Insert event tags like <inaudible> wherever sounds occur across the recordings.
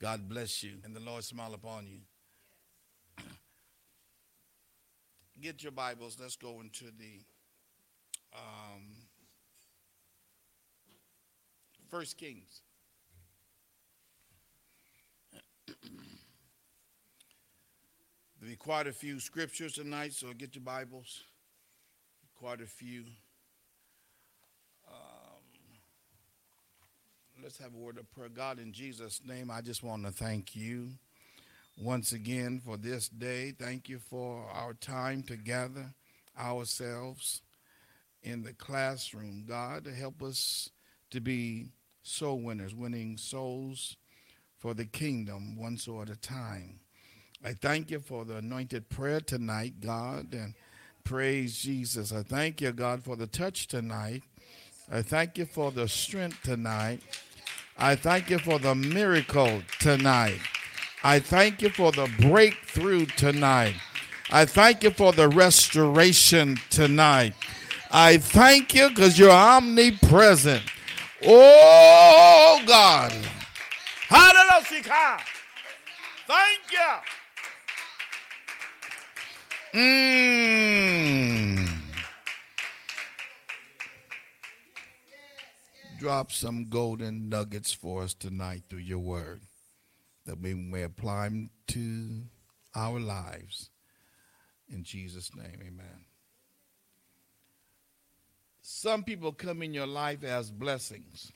God bless you and the Lord smile upon you. <clears throat> Get your Bibles. Let's go into the um, First Kings. <clears throat> There'll be quite a few scriptures tonight, so get your Bibles. Quite a few. Um, let's have a word of prayer. God, in Jesus' name, I just want to thank you once again for this day. Thank you for our time to gather ourselves in the classroom. God, help us to be soul winners, winning souls for the kingdom one soul at a time. I thank you for the anointed prayer tonight, God, and praise Jesus. I thank you, God, for the touch tonight. I thank you for the strength tonight. I thank you for the miracle tonight. I thank you for the breakthrough tonight. I thank you for the restoration tonight. I thank you because you're omnipresent. Oh God. Hallelujah. Thank you. Mm. Drop some golden nuggets for us tonight through your word that we may apply them to our lives. In Jesus' name, amen. Some people come in your life as blessings.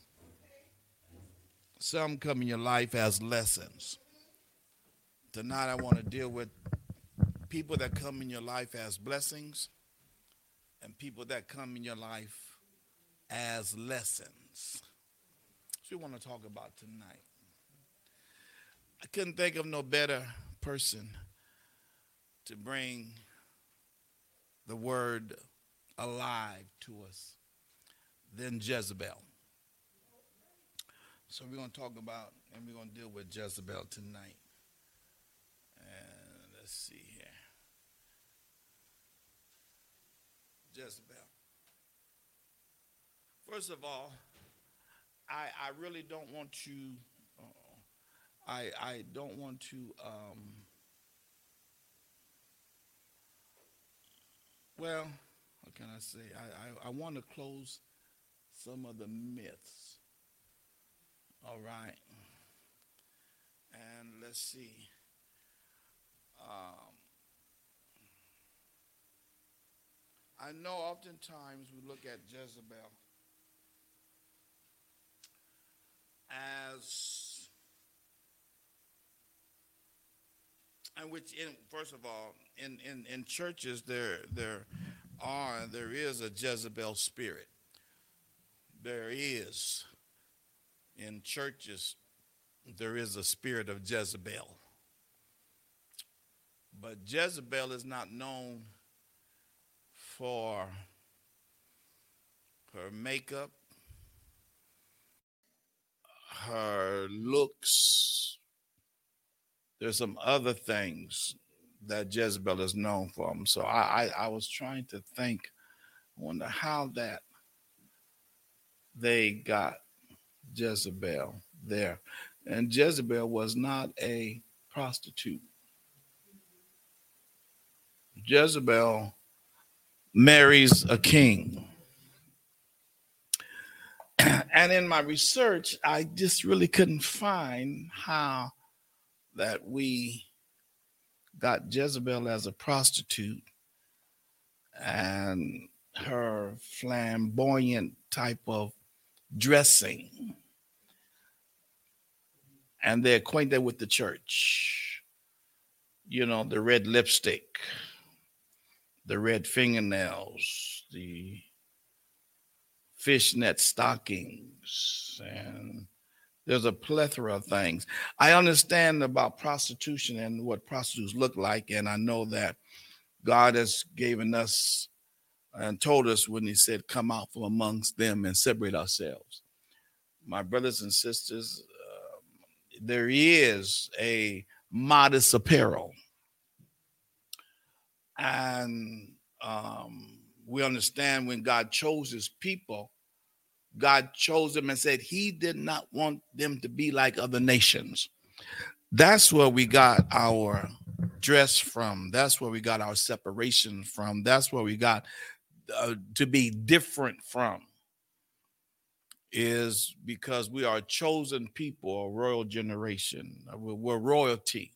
Some come in your life as lessons. Tonight, I want to deal with people that come in your life as blessings and people that come in your life as lessons. What we want to talk about tonight. I couldn't think of no better person to bring the word alive to us than Jezebel. So we're going to talk about and we're going to deal with Jezebel tonight. And let's see here. Jezebel. First of all, I, I really don't want to I, I don't want to, um, well, what can I say? I, I, I want to close some of the myths. All right. And let's see. Um, I know oftentimes we look at Jezebel as and which in first of all in, in, in churches there there are there is a Jezebel spirit. There is in churches there is a spirit of Jezebel. But Jezebel is not known for her makeup, her looks, there's some other things that Jezebel is known for. So I, I, I was trying to think, I wonder how that they got Jezebel there. And Jezebel was not a prostitute. Jezebel marries a king. And in my research, I just really couldn't find how that we got Jezebel as a prostitute and her flamboyant type of dressing. And they're acquainted with the church. You know, the red lipstick, the red fingernails, the fishnet stockings, and there's a plethora of things. I understand about prostitution and what prostitutes look like, and I know that God has given us and told us when He said, "Come out from amongst them and separate ourselves." My brothers and sisters, uh, there is a modest apparel, and um, we understand when God chose His people God chose them and said he did not want them to be like other nations. That's where we got our dress from. That's where we got our separation from. That's where we got uh, to be different from. Is because we are chosen people, a royal generation. We're royalty,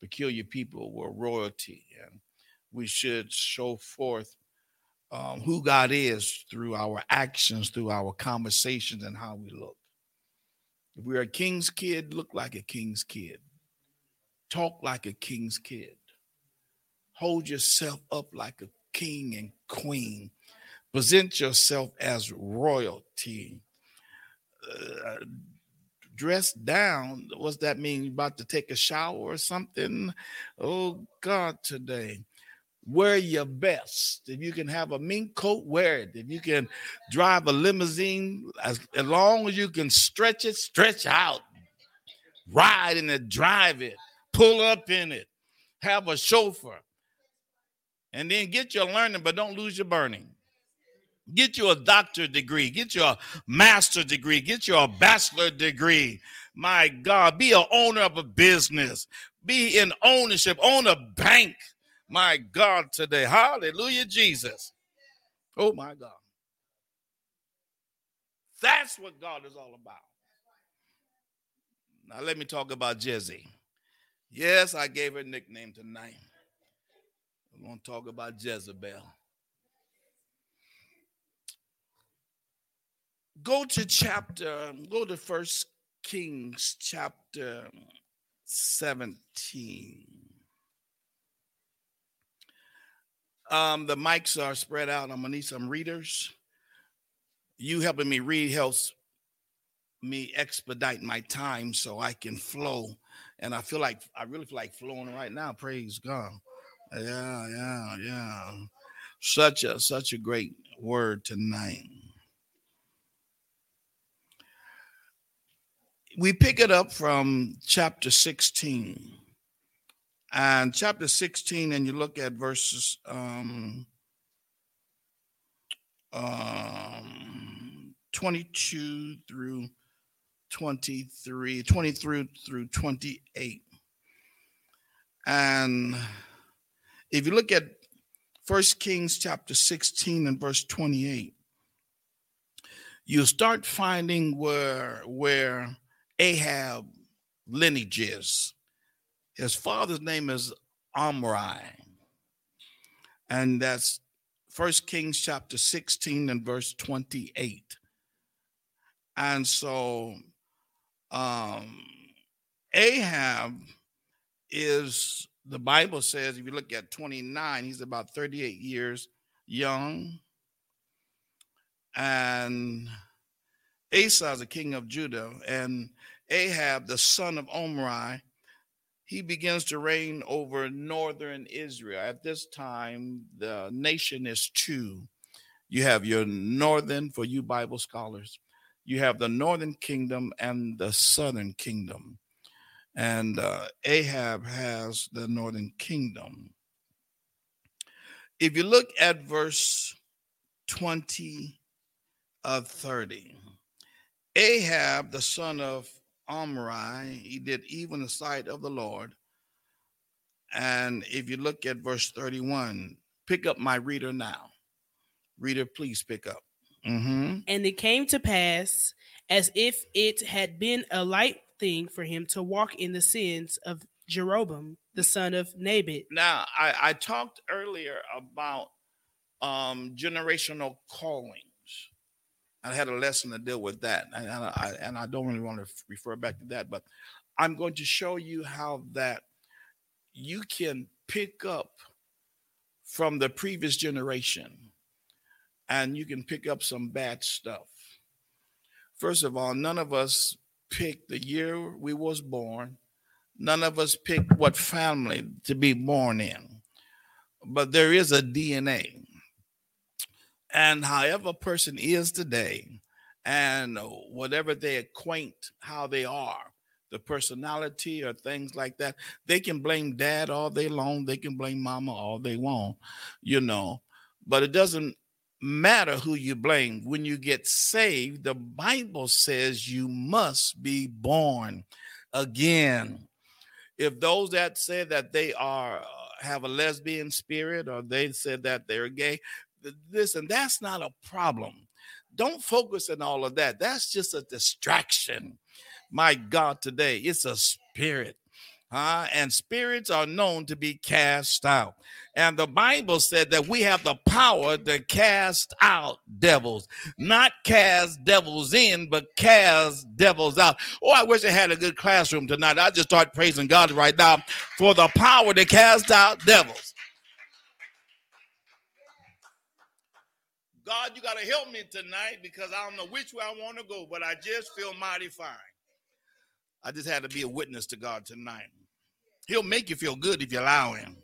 peculiar people. We're royalty, and we should show forth um, who God is through our actions, through our conversations, and how we look. If we're a king's kid, look like a king's kid. Talk like a king's kid. Hold yourself up like a king and queen. Present yourself as royalty. Uh, dress down. What's that mean? You about to take a shower or something? Oh God, today. Wear your best. If you can have a mink coat, wear it. If you can drive a limousine, as, as long as you can stretch it, stretch out. Ride in it, drive it pull up in it, have a chauffeur, and then get your learning, but don't lose your burning. Get you a doctorate degree, get your master degree, get your bachelor degree. My God, be an owner of a business, be in ownership, own a bank. My God, today, hallelujah, Jesus. Oh, my God. That's what God is all about. Now, let me talk about Jesse. Yes, I gave her a nickname tonight. We're going to talk about Jezebel. Go to chapter, go to First Kings chapter 17. Um, the mics are spread out. I'm gonna need some readers. You helping me read helps me expedite my time so I can flow and I feel like I really feel like flowing right now. Praise God. Yeah, yeah, yeah. Such a such a great word tonight. We pick it up from chapter 16. And chapter 16, and you look at verses um, um, 22 through 23, 23 through 28. And if you look at First Kings chapter 16 and verse 28, you start finding where where Ahab lineage is. His father's name is Omri. And that's First Kings chapter 16 and verse 28. And so um, Ahab is, the Bible says, if you look at 29, he's about 38 years young. And Asa is the king of Judah. And Ahab, the son of Omri, he begins to reign over northern Israel. At this time, the nation is two. You have your northern, for you Bible scholars, you have the northern kingdom and the southern kingdom. And uh, Ahab has the northern kingdom. If you look at verse 20 of 30, Ahab, the son of Omri, he did even the sight of the Lord. And if you look at verse 31, pick up my reader now. Reader, please pick up. Mm-hmm. And it came to pass as if it had been a light thing for him to walk in the sins of Jeroboam, the son of Nebat. Now, I, I talked earlier about um, generational callings. I had a lesson to deal with that, and, and, I, and I don't really want to refer back to that, but I'm going to show you how that you can pick up from the previous generation and you can pick up some bad stuff. First of all, none of us picked the year we was born. None of us picked what family to be born in. But there is a DNA. And however a person is today, and whatever they acquaint how they are, the personality or things like that, they can blame dad all day long. They can blame mama all they want, you know. But it doesn't matter who you blame. When you get saved, the Bible says you must be born again. if those that say that they are uh, have a lesbian spirit or they said that they're gay, listen, that's not a problem. Don't focus on all of that. That's just a distraction. My God, today it's a spirit. Uh, and spirits are known to be cast out. And the Bible said that we have the power to cast out devils, not cast devils in, but cast devils out. Oh, I wish I had a good classroom tonight. I just start praising God right now for the power to cast out devils. God, you got to help me tonight because I don't know which way I want to go, but I just feel mighty fine. I just had to be a witness to God tonight. He'll make you feel good if you allow Him.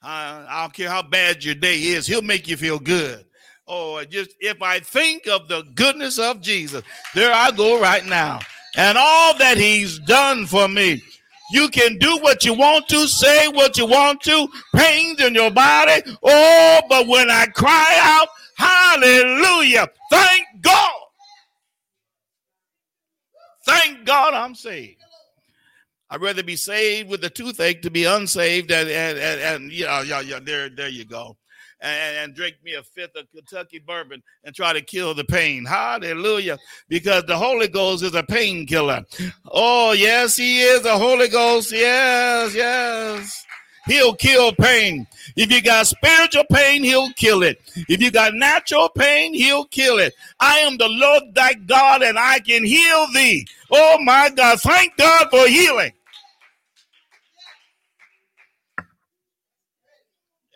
I, I don't care how bad your day is, He'll make you feel good. Oh, just if I think of the goodness of Jesus, there I go right now, and all that He's done for me. You can do what you want to, say what you want to, pains in your body. Oh, but when I cry out, Hallelujah. Thank God. Thank God I'm saved. I'd rather be saved with a toothache to be unsaved and and, and, and yeah, yeah, yeah, there, there you go. And, and, drink me a fifth of Kentucky bourbon and try to kill the pain. Hallelujah. Because the Holy Ghost is a painkiller. Oh, yes, he is The Holy Ghost. Yes, yes. He'll kill pain. If you got spiritual pain, he'll kill it. If you got natural pain, he'll kill it. I am the Lord thy God and I can heal thee. Oh my God. Thank God for healing.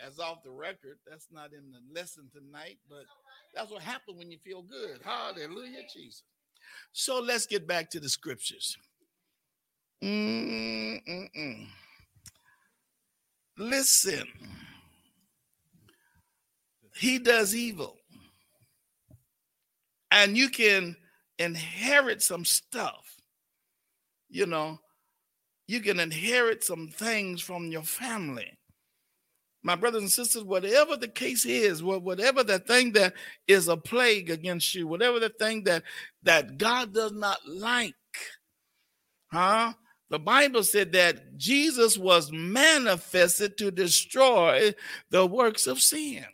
That's off the record. That's not in the lesson tonight, but that's what happens when you feel good. Hallelujah, Jesus. So let's get back to the scriptures. Mm-mm-mm. Listen, he does evil. And you can inherit some stuff. You know, you can inherit some things from your family. My brothers and sisters, whatever the case is, whatever the thing that is a plague against you, whatever the thing that that God does not like, huh? The Bible said that Jesus was manifested to destroy the works of sin.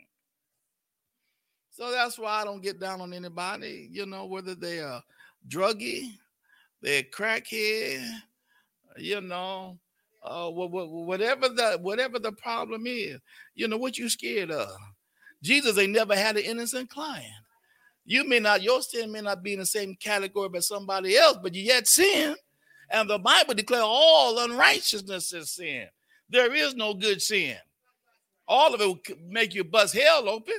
So that's why I don't get down on anybody, you know, whether they are druggy, they're crackhead, you know, uh, whatever the whatever the problem is, you know, what you scared of. Jesus ain't never had an innocent client. You may not, your sin may not be in the same category as somebody else, but you yet sin. And the Bible declares all unrighteousness is sin. There is no good sin. All of it will make you bust hell open.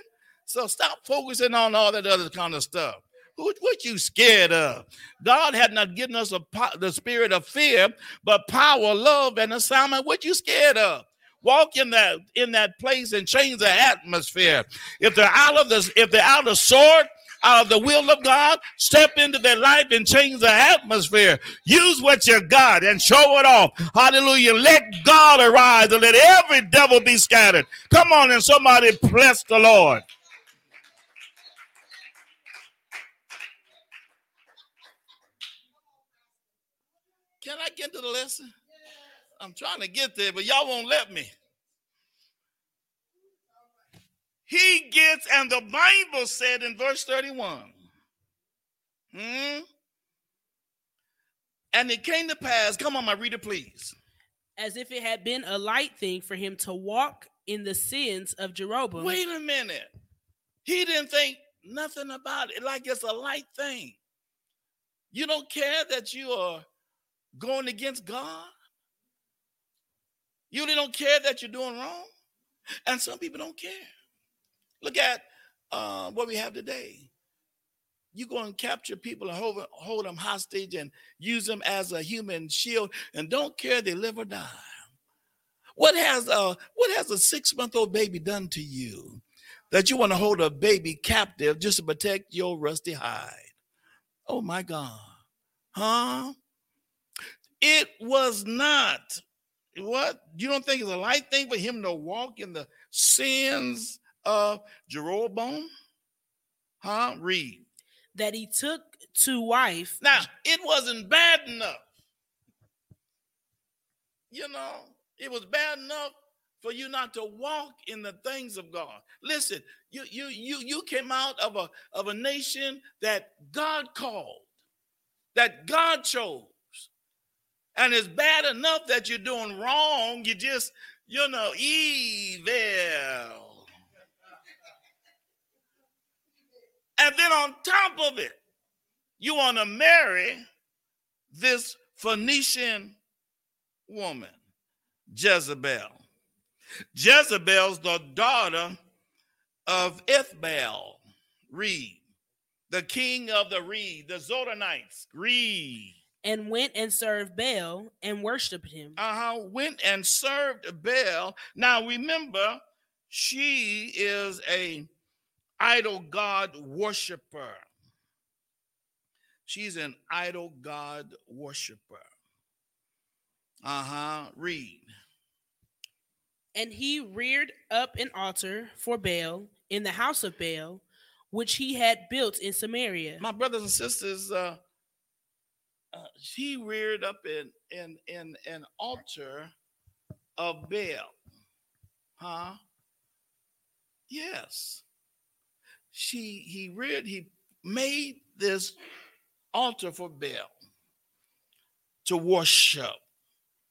So stop focusing on all that other kind of stuff. What, what you scared of? God had not given us the spirit of fear, but power, love, and assignment. What you scared of? Walk in that in that place and change the atmosphere. If they're out of the if they're out of sort, out of the will of God, step into their life and change the atmosphere. Use what you got and show it off. Hallelujah. Let God arise and let every devil be scattered. Come on and somebody bless the Lord. Can I get to the lesson? I'm trying to get there, but y'all won't let me. He gets, and the Bible said in verse 31, hmm? And it came to pass, come on, my reader, please. As if it had been a light thing for him to walk in the sins of Jeroboam. Wait a minute. He didn't think nothing about it, like it's a light thing. You don't care that you are going against God. You really don't care that you're doing wrong. And some people don't care. Look at uh, what we have today. You go and capture people and hold, hold them hostage and use them as a human shield and don't care they live or die. What has a what has a six month old baby done to you that you want to hold a baby captive just to protect your rusty hide? Oh my God, huh? It was not what you don't think it's a light thing for him to walk in the sins of Jeroboam? Huh? Read. That he took to wife. Now, it wasn't bad enough. you know, it was bad enough for you not to walk in the things of God. Listen, you you you you came out of a of a nation that God called, that God chose. And it's bad enough that you're doing wrong. You just, you know, evil. And then on top of it, you want to marry this Phoenician woman, Jezebel. Jezebel's the daughter of Ethbaal, read, the king of the read, the Zodonites, read. And went and served Baal and worshipped him. Uh-huh, went and served Baal. Now remember, she is a idol god worshiper. She's an idol god worshiper. Uh-huh, read. And he reared up an altar for Baal in the house of Baal, which he had built in Samaria. My brothers and sisters, uh, uh, she reared up in, in, in an altar of Baal. Huh? Yes. She he reared, he made this altar for Baal to worship.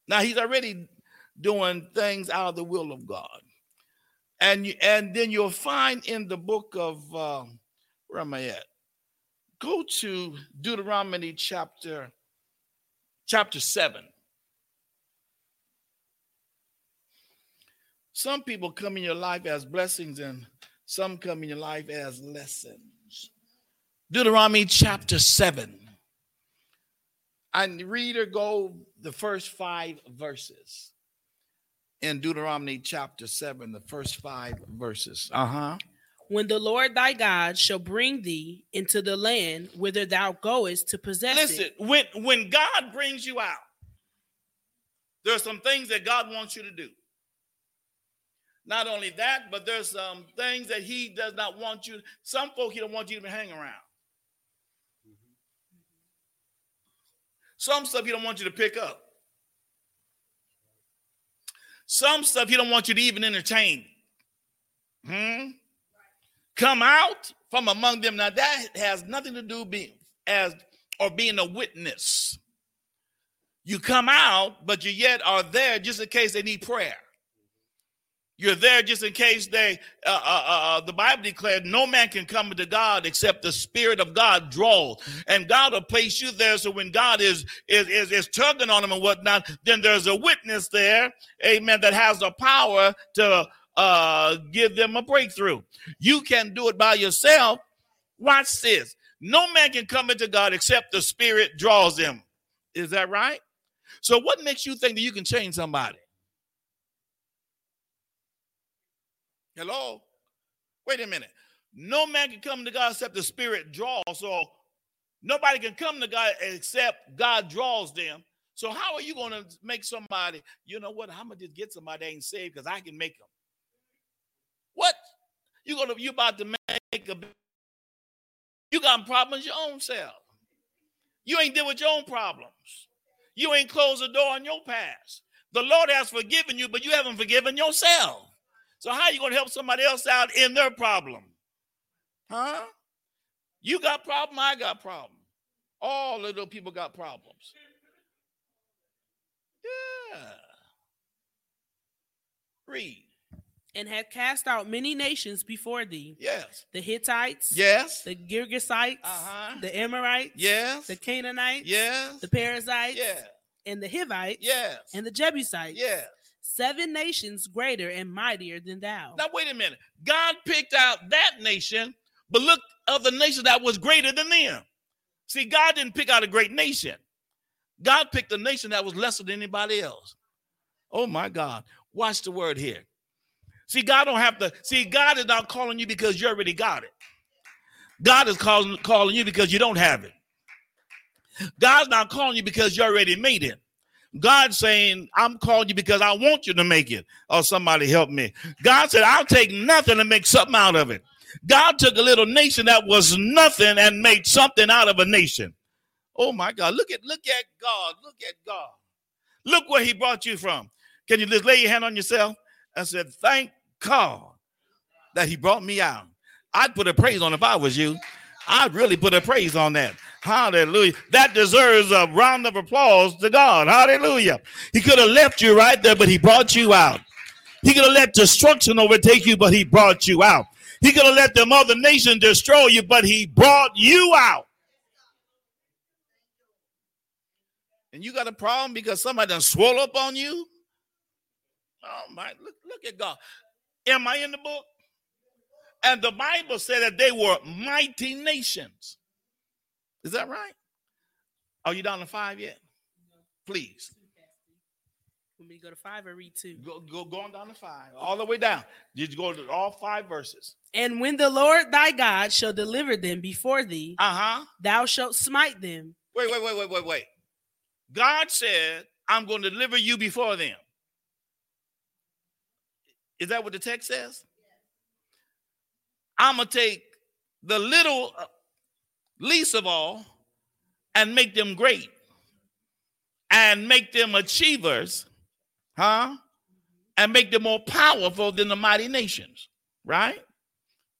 Now he's already doing things out of the will of God. And, you, and then you'll find in the book of, uh, where am I at? Go to Deuteronomy chapter, chapter 7. Some people come in your life as blessings and some come in your life as lessons. Deuteronomy chapter 7. And read or go the first five verses in Deuteronomy chapter 7, the first five verses. Uh huh. When the Lord thy God shall bring thee into the land whither thou goest to possess Listen, it. when, when God brings you out, there are some things that God wants you to do. Not only that, but there's some things that He does not want you. Some folk He don't want you to hang around. Some stuff He don't want you to pick up. Some stuff he don't want you to even entertain. Hmm? Come out from among them. Now that has nothing to do being as or being a witness. You come out, but you yet are there just in case they need prayer. You're there just in case they, uh, uh, uh, the Bible declared, no man can come to God except the Spirit of God draws. And God will place you there. So when God is, is, is, is tugging on them and whatnot, then there's a witness there, amen, that has the power to uh, give them a breakthrough. You can do it by yourself. Watch this. No man can come into God except the Spirit draws them. Is that right? So what makes you think that you can change somebody? Hello? Wait a minute. No man can come to God except the Spirit draws. So nobody can come to God except God draws them. So how are you going to make somebody, you know what? I'm gonna just get somebody that ain't saved because I can make them. What? You gonna you about to make a you got problems your own self. You ain't deal with your own problems. You ain't closed the door on your past. The Lord has forgiven you, but you haven't forgiven yourself. So how are you going to help somebody else out in their problem? Huh? You got problem, I got problem. All little people got problems. Yeah. Read. And had cast out many nations before thee. Yes. The Hittites. Yes. The Girgasites. Uh-huh. The Amorites. Yes. The Canaanites. Yes. The Perizzites. Yeah. And the Hivites. Yes. And the Jebusites. Yes. Seven nations greater and mightier than thou. Now wait a minute. God picked out that nation, but look of the nation that was greater than them. See, God didn't pick out a great nation. God picked a nation that was lesser than anybody else. Oh my God. Watch the word here. See, God don't have to see, God is not calling you because you already got it. God is calling calling you because you don't have it. God's not calling you because you already made it. God saying, I'm calling you because I want you to make it. Oh, somebody help me. God said, I'll take nothing and make something out of it. God took a little nation that was nothing and made something out of a nation. Oh my God. Look at look at God. Look at God. Look where he brought you from. Can you just lay your hand on yourself and said, Thank God that he brought me out. I'd put a praise on if I was you. I'd really put a praise on that. Hallelujah. That deserves a round of applause to God. Hallelujah. He could have left you right there, but he brought you out. He could have let destruction overtake you, but he brought you out. He could have let the mother nation destroy you, but he brought you out. And you got a problem because somebody done swole up on you? Oh my, look, look at God. Am I in the book? And the Bible said that they were mighty nations. Is that right? Are you down to five yet? Please. Want me to go to five or read two? Go, go going down to five, all the way down. Did you go to all five verses? And when the Lord thy God shall deliver them before thee, Uh-huh. thou shalt smite them. Wait, wait, wait, wait, wait, wait. God said, I'm going to deliver you before them. Is that what the text says? I'm going to take the little, uh, least of all, and make them great and make them achievers, huh? And make them more powerful than the mighty nations, right?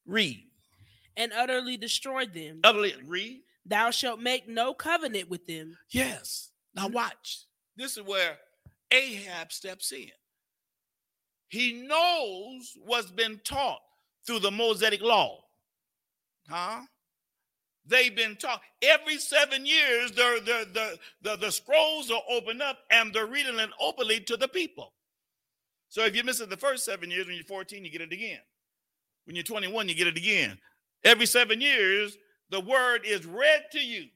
Read. and utterly destroy them. Utterly read. Thou shalt make no covenant with them. Yes. Now watch. This is where Ahab steps in. He knows what's been taught through the Mosaic law. Huh? They've been taught every seven years, the, the, the, the, the scrolls are opened up and they're reading it openly to the people. So if you miss it the first seven years, when you're 14, you get it again. When you're 21, you get it again. Every seven years, the word is read to you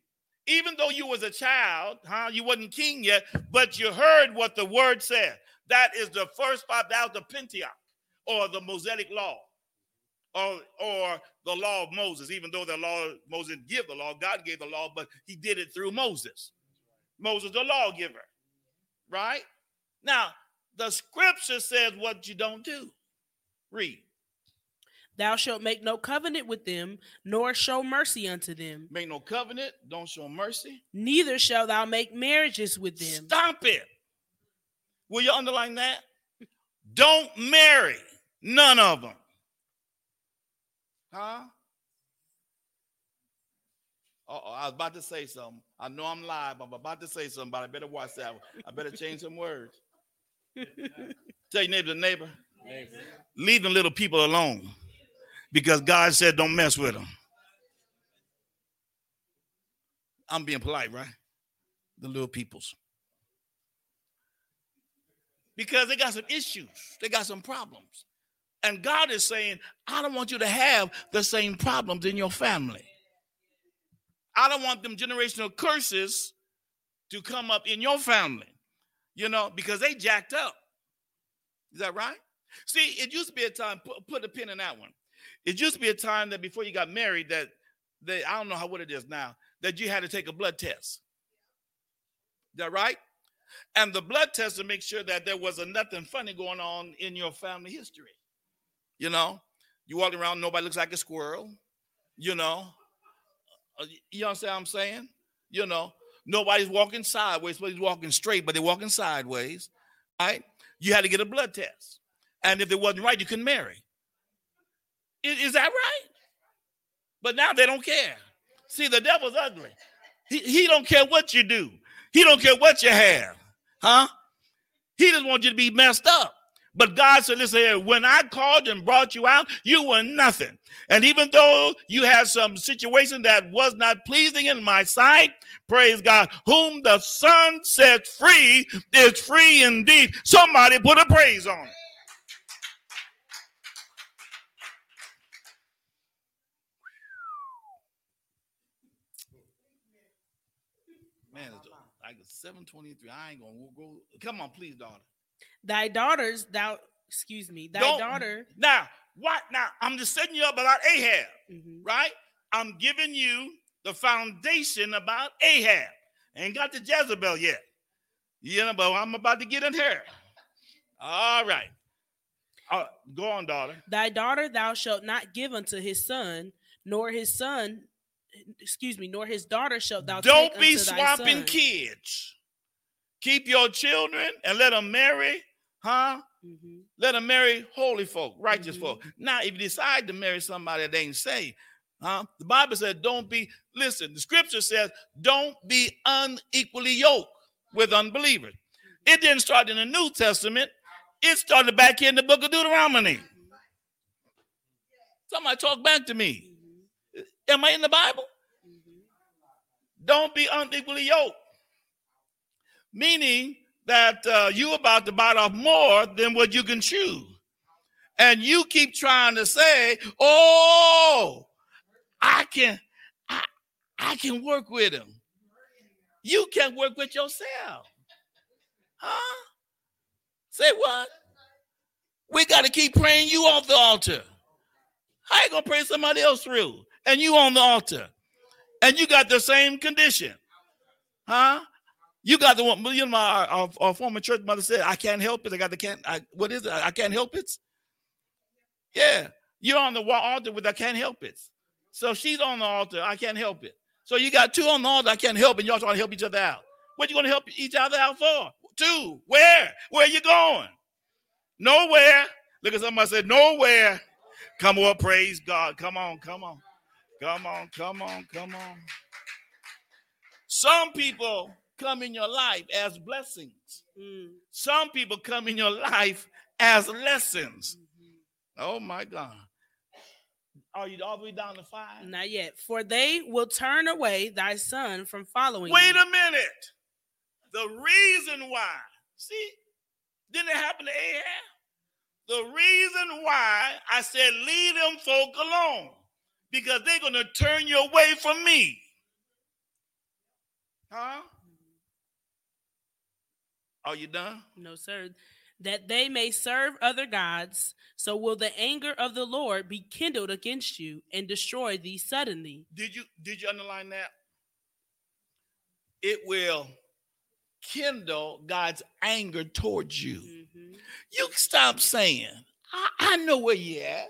even though you was a child, huh? You wasn't king yet, but you heard what the word said. That is the first five. The Pentateuch, or the Mosaic law, or or the law of Moses. Even though the law Moses didn't give the law, God gave the law, but He did it through Moses. Moses, the lawgiver, right? Now the Scripture says what you don't do. Read. Thou shalt make no covenant with them, nor show mercy unto them. Make no covenant. Don't show mercy. Neither shalt thou make marriages with them. Stop it. Will you underline that? Don't marry none of them. Huh? Uh-oh, I was about to say something. I know I'm live. I'm about to say something, but I better watch that. I better change some words. <laughs> Tell your neighbor, to neighbor, leave the little people alone because God said don't mess with them. I'm being polite, right? The little peoples. Because they got some issues, they got some problems. And God is saying, I don't want you to have the same problems in your family. I don't want them generational curses to come up in your family, you know, because they jacked up. Is that right? See, it used to be a time, put, put a pin in that one. It used to be a time that before you got married, that they, I don't know how what it is now, that you had to take a blood test. Is that right? And the blood test to make sure that there wasn't nothing funny going on in your family history. You know, you walk around, nobody looks like a squirrel. You know, Uh, you understand what I'm saying? You know, nobody's walking sideways, but he's walking straight, but they're walking sideways. Right? You had to get a blood test. And if it wasn't right, you couldn't marry. Is, is that right? But now they don't care. See, the devil's ugly. He, he don't care what you do. He don't care what you have. Huh? He just wants you to be messed up. But God said, listen here, when I called and brought you out, you were nothing. And even though you had some situation that was not pleasing in my sight, praise God, whom the Son set free is free indeed. Somebody put a praise on it. Man, like 723. I ain't gonna go. Come on, please, daughter. Thy daughters, thou, excuse me, thy Don't- daughter. Now, what? Now, I'm just setting you up about Ahab, Mhm. right? I'm giving you the foundation about Ahab. Ain't got the Jezebel yet. You know, but I'm about to get in here. All right. Uh, go on, daughter. Thy daughter thou shalt not give unto his son, nor his son, excuse me, nor his daughter shalt thou Don't take be unto thy swapping kids. Keep your children and let them marry, huh? Mhm. Let them marry holy folk, righteous Mhm. folk. Now, if you decide to marry somebody that ain't saved, huh? The Bible said, don't be, listen, the scripture says, don't be unequally yoked with unbelievers. It didn't start in the New Testament, it started back here in the book of Deuteronomy. Somebody talk back to me. Mhm. Am I in the Bible? Don't be unequally yoked. Meaning that uh, you about to bite off more than what you can chew. And you keep trying to say, oh, I can, I, I can work with him. You can't work with yourself. Huh? Say what? We got to keep praying you off the altar. How you gonna pray somebody else through? And you on the altar. And you got the same condition. Huh? You got the one, you know, my our, our former church mother said, I can't help it. I got the can't, I, what is it? I can't help it. Yeah. You're on the altar with I can't help it. So she's on the altar, I can't help it. So you got two on the altar, I can't help it. Y'all trying to help each other out. What you gonna help each other out for? Two. Where? Where you going? Nowhere. Look at somebody said, nowhere. Come on, praise God. Come on, come on. Come on, come on, come on. Some people come in your life as blessings. Mm. Some people come in your life as lessons. Oh my God. Are you all the way down to five? Not yet. For they will turn away thy son from following. Wait you. a minute. The reason why, see, didn't it happen to Ahab? The reason why I said leave them folk alone, because they're going to turn you away from me. Huh? Are you done? No, sir. That they may serve other gods, so will the anger of the Lord be kindled against you and destroy thee suddenly. Did you did you underline that? It will kindle God's anger towards you. Mhm. You stop saying, I, I know where you at.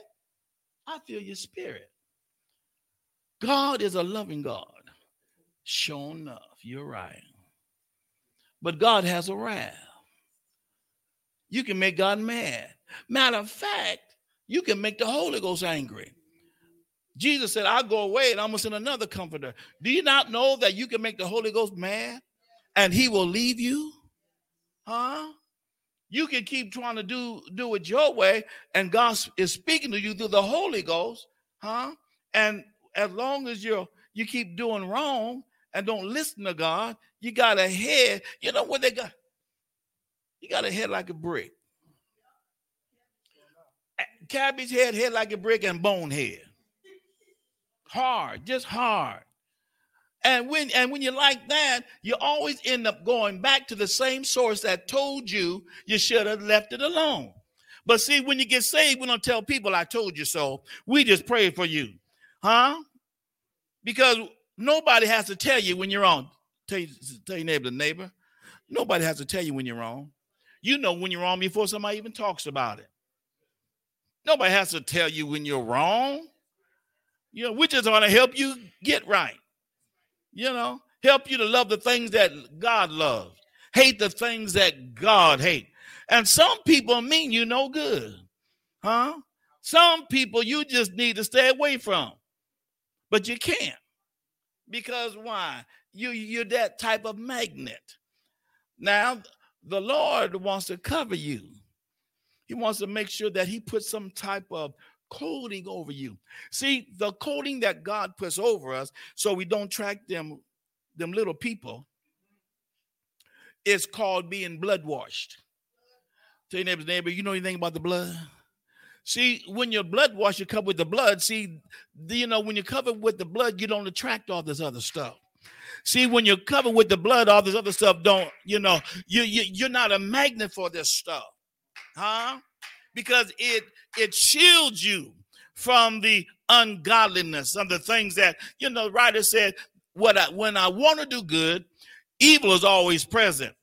I feel your spirit. God is a loving God. Sure enough, you're right. But God has a wrath. You can make God mad. Matter of fact, you can make the Holy Ghost angry. Jesus said, I'll go away and I'm going to send another comforter. Do you not know that you can make the Holy Ghost mad and he will leave you? Huh? You can keep trying to do, do it your way, and God is speaking to you through the Holy Ghost, huh? And as long as you're you keep doing wrong and don't listen to God, you got a head. You know what they got? You got a head like a brick. Cabbage head, head like a brick, and bone head. Hard, just hard. And when and when you're like that, you always end up going back to the same source that told you you should have left it alone. But see, when you get saved, we don't tell people I told you so. We just pray for you. Huh? Because nobody has to tell you when you're wrong. Tell, you, tell your neighbor, neighbor. Nobody has to tell you when you're wrong. You know when you're wrong before somebody even talks about it. Nobody has to tell you when you're wrong. You know, we just want to help you get right. You know, help you to love the things that God loves, hate the things that God hates. And some people mean you no good. Huh? Some people you just need to stay away from. But you can't. Because why? You you're that type of magnet. Now, the Lord wants to cover you. He wants to make sure that he puts some type of coating over you. See, the coating that God puts over us so we don't track them them little people is called being blood washed. Tell your neighbor's neighbor, you know anything about the blood? See, when you're blood wash, you're covered with the blood. See, you know, when you're covered with the blood, you don't attract all this other stuff. See, when you're covered with the blood, all this other stuff don't, you know, you, you you're not a magnet for this stuff, huh? Because it it shields you from the ungodliness, of the things that, you know, the writer said, what I when I want to do good, evil is always present.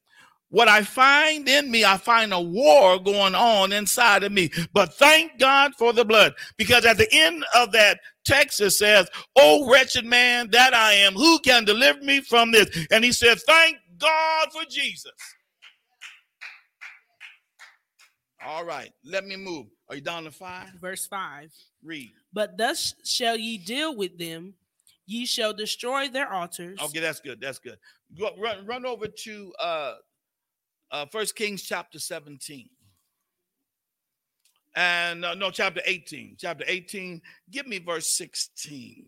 What I find in me, I find a war going on inside of me. But thank God for the blood, because at the end of that text it says, "Oh wretched man that I am, who can deliver me from this?" And he said, "Thank God for Jesus. All right, let me move. Are you down to five? Verse 5. Read. But thus shall ye deal with them. Ye shall destroy their altars. Okay, that's good. That's good. Go, run, run over to uh, uh, First Kings chapter 17. And uh, no, chapter 18. Chapter 18. Give me verse 16.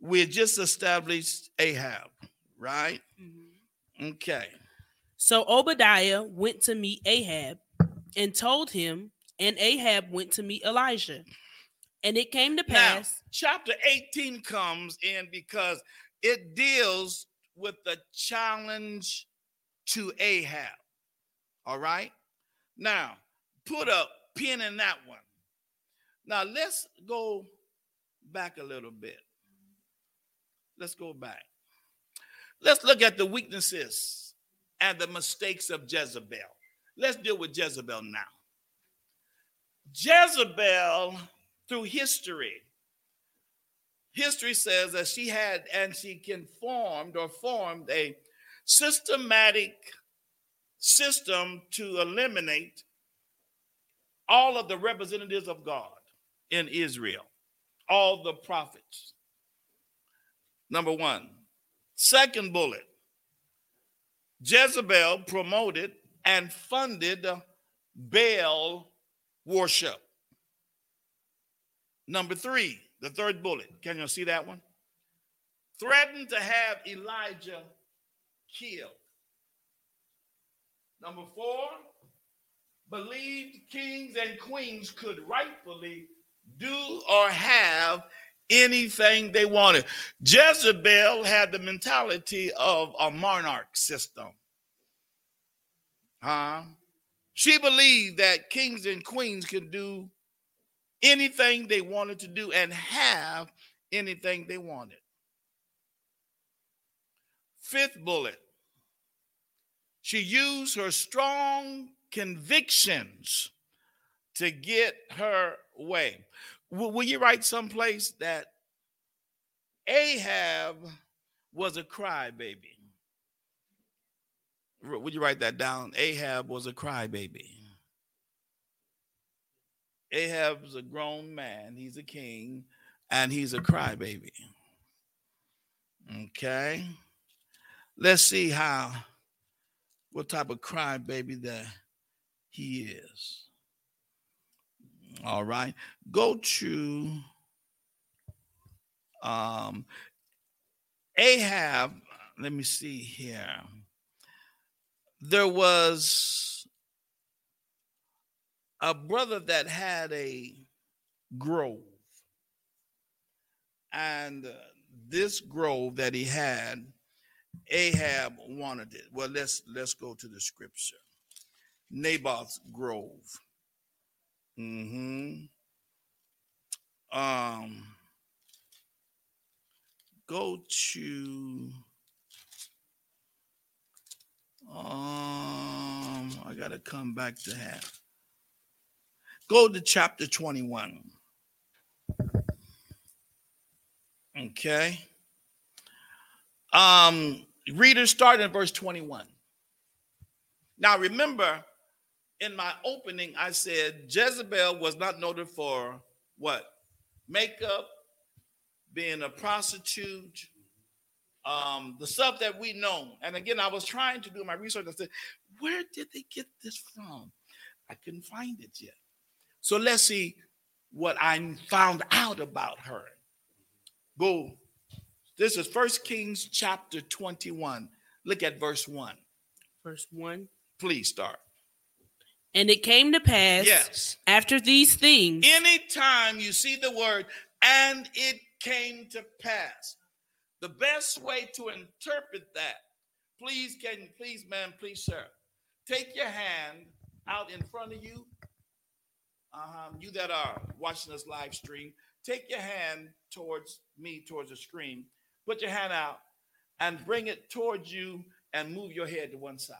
We had just established Ahab, right? Mhm. Okay. So Obadiah went to meet Ahab and told him, and Ahab went to meet Elijah. And it came to Now, pass. chapter 18 comes in because it deals with the challenge to Ahab. All right. Now, put a pin in that one. Now, let's go back a little bit. Let's go back. Let's look at the weaknesses and the mistakes of Jezebel. Let's deal with Jezebel now. Jezebel, through history, history says that she had and she conformed or formed a systematic system to eliminate all of the representatives of God in Israel, all the prophets. Number one. Second bullet Jezebel promoted and funded Baal worship. Number three, the third bullet. Can you see that one? Threatened to have Elijah killed. Number four, believed kings and queens could rightfully do or have anything they wanted. Jezebel had the mentality of a monarch system. Huh? She believed that kings and queens could do anything they wanted to do and have anything they wanted. Fifth bullet. She used her strong convictions to get her way. Will, you write someplace that Ahab was a crybaby? Would you write that down? Ahab was a crybaby. Ahab's a grown man, he's a king, and he's a crybaby. Okay. Let's see how what type of crybaby that he is. All right. Go to um Ahab. Let me see here. There was a brother that had a grove. And this grove that he had, Ahab wanted it. Well, let's let's go to the scripture. Naboth's grove. Mm-hmm. Um, go to. Um, I gotta come back to have. Go to chapter 21. Okay. Um, readers start in verse 21. Now remember, in my opening, I said Jezebel was not noted for what? Makeup, being a prostitute, um, the stuff that we know. And again, I was trying to do my research. I said, where did they get this from? I couldn't find it yet. So let's see what I found out about her. Go. This is First Kings chapter 21. Look at verse 1. Verse 1. Please start. And it came to pass Yes. after these things. Anytime you see the word, and it came to pass, the best way to interpret that, please, can please, ma'am, please, sir, take your hand out in front of you. Uh-huh. You that are watching this live stream, take your hand towards me, towards the screen. Put your hand out and bring it towards you and move your head to one side.